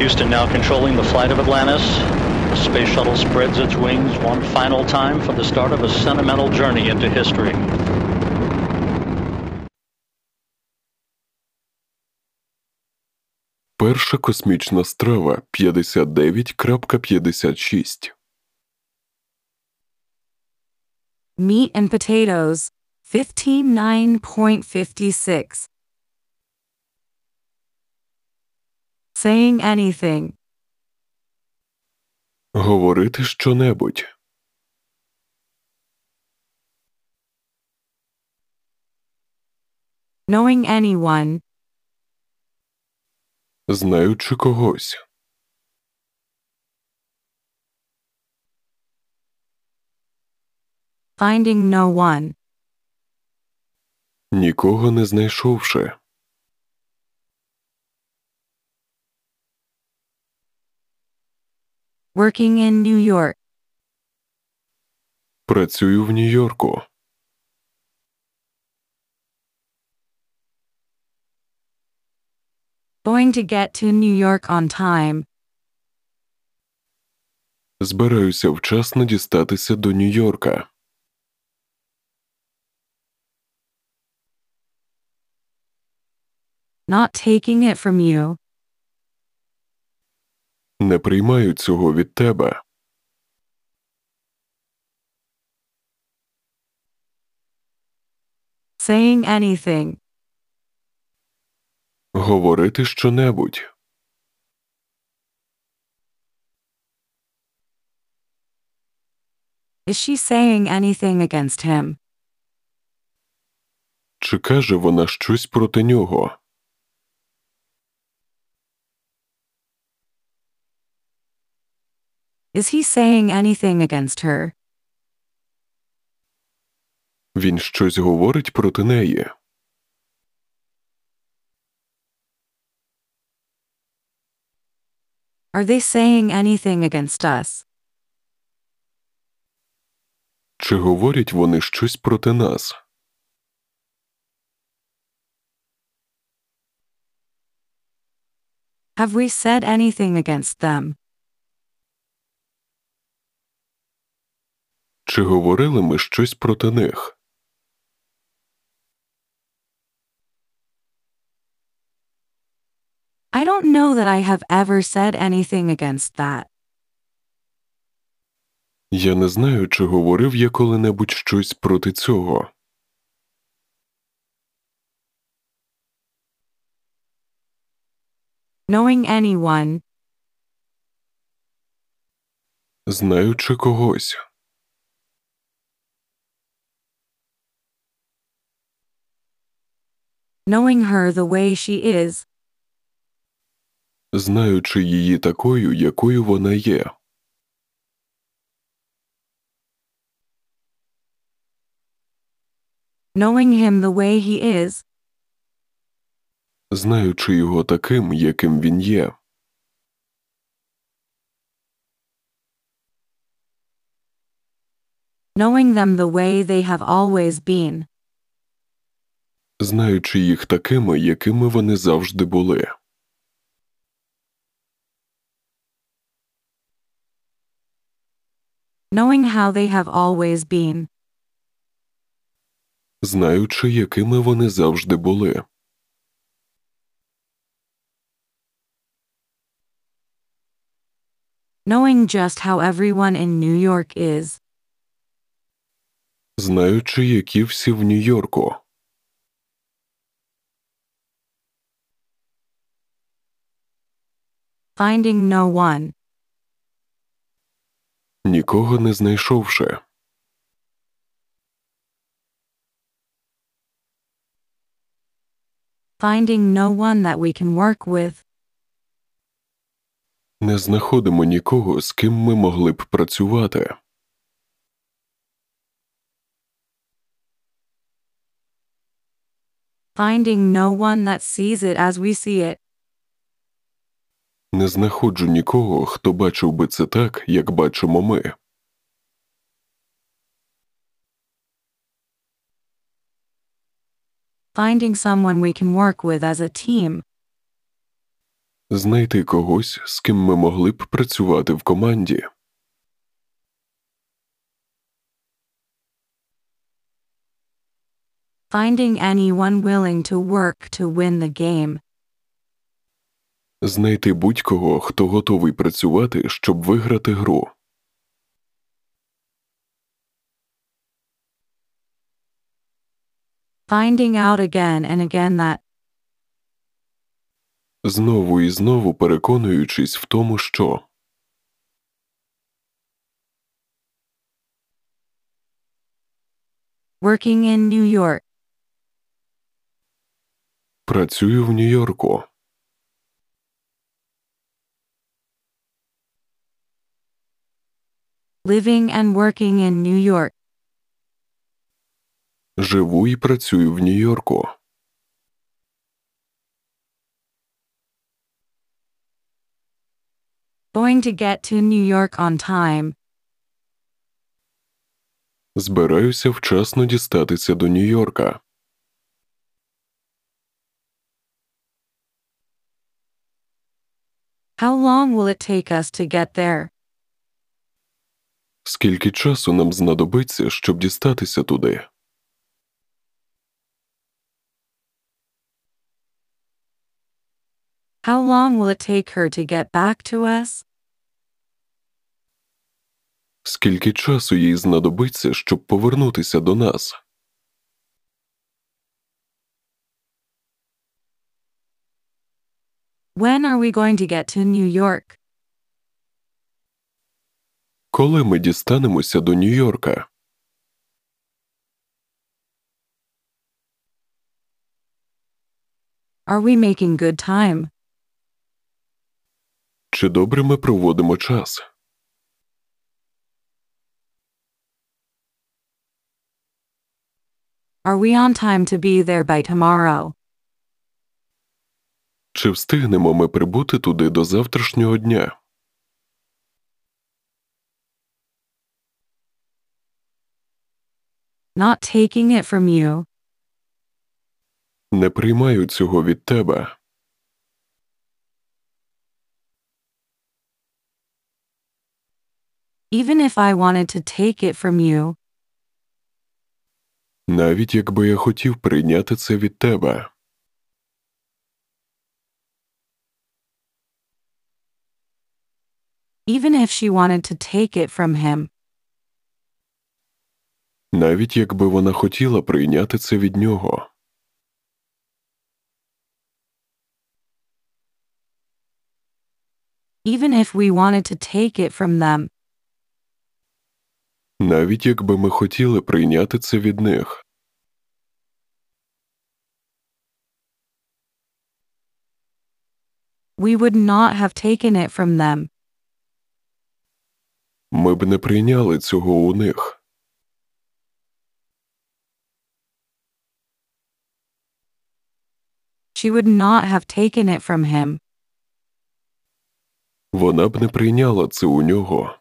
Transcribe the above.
Houston now controlling the flight of Atlantis. The space shuttle spreads its wings one final time for the start of a sentimental journey into history. Перша космічна страва 59.56. Meat and potatoes, 159.56. Saying anything. Говорити щонебудь. Knowing anyone. Знаючи когось. Finding no one. Нікого не знайшовши. Working in New York. Працюю в Нью-Йорку. Going to get to New York on time. Збираюся вчасно дістатися до Нью-Йорка. Not taking it from you. Не приймаю цього від тебе. Saying anything. Говорити щонебудь. Is she saying anything against him? Чи каже вона щось проти нього? Is he saying anything against her? Він щось говорить проти неї. Are they saying anything against us? Чи говорять вони щось проти нас? Have we said anything against them? Чи говорили ми щось проти них? I don't know that I have ever said anything against that. Я не знаю, чи говорив я коли-небудь щось проти цього. Knowing anyone. Знаючи когось. Knowing her the way she is. Знаючи її такою, якою вона є. Knowing him the way he is. Знаючи його таким, яким він є. Knowing them the way they have always been. Знаючи їх такими, якими вони завжди були. Knowing how they have always been. Знаючи, якими вони завжди були. Knowing just how everyone in New York is. Знаючи, які всі в Нью-Йорку. Finding no one. Нікого не знайшовши. Finding no one that we can work with. Не знаходимо нікого, з ким ми могли б працювати. Finding no one that sees it as we see it. Не знаходжу нікого, хто бачив би це так, як бачимо ми. Finding someone we can work with as a team. Знайти когось, з ким ми могли б працювати в команді. Finding anyone willing to work to win the game. Знайти будь-кого, хто готовий працювати, щоб виграти гру. Finding out again and again that Знову і знову переконуючись в тому, що working in New York. працюю в Нью-Йорку. Living and working in New York. Живу і працюю в Нью-Йорку. Going to get to New York on time. Збираюся вчасно дістатися до Нью-Йорка. How long will it take us to get there? Скільки часу нам знадобиться, щоб дістатися туди? How long will it take her to get back to us? Скільки часу їй знадобиться, щоб повернутися до нас? When are we going to get to New York? Коли ми дістанемося до Нью-Йорка? Are we making good time? Чи добре ми проводимо час? Are we on time to be there by tomorrow? Чи встигнемо ми прибути туди до завтрашнього дня? Not taking it from you. Не приймаю цього від тебе. Even if I wanted to take it from you, Навіть якби я хотів прийняти це від тебе. even if she wanted to take it from him, Навіть якби вона хотіла прийняти це від нього. even if we wanted to take it from them, Навіть якби ми хотіли прийняти це від них. we would not have taken it from them. Ми б не прийняли цього у них. She would not have taken it from him. Вона б не прийняла це у нього.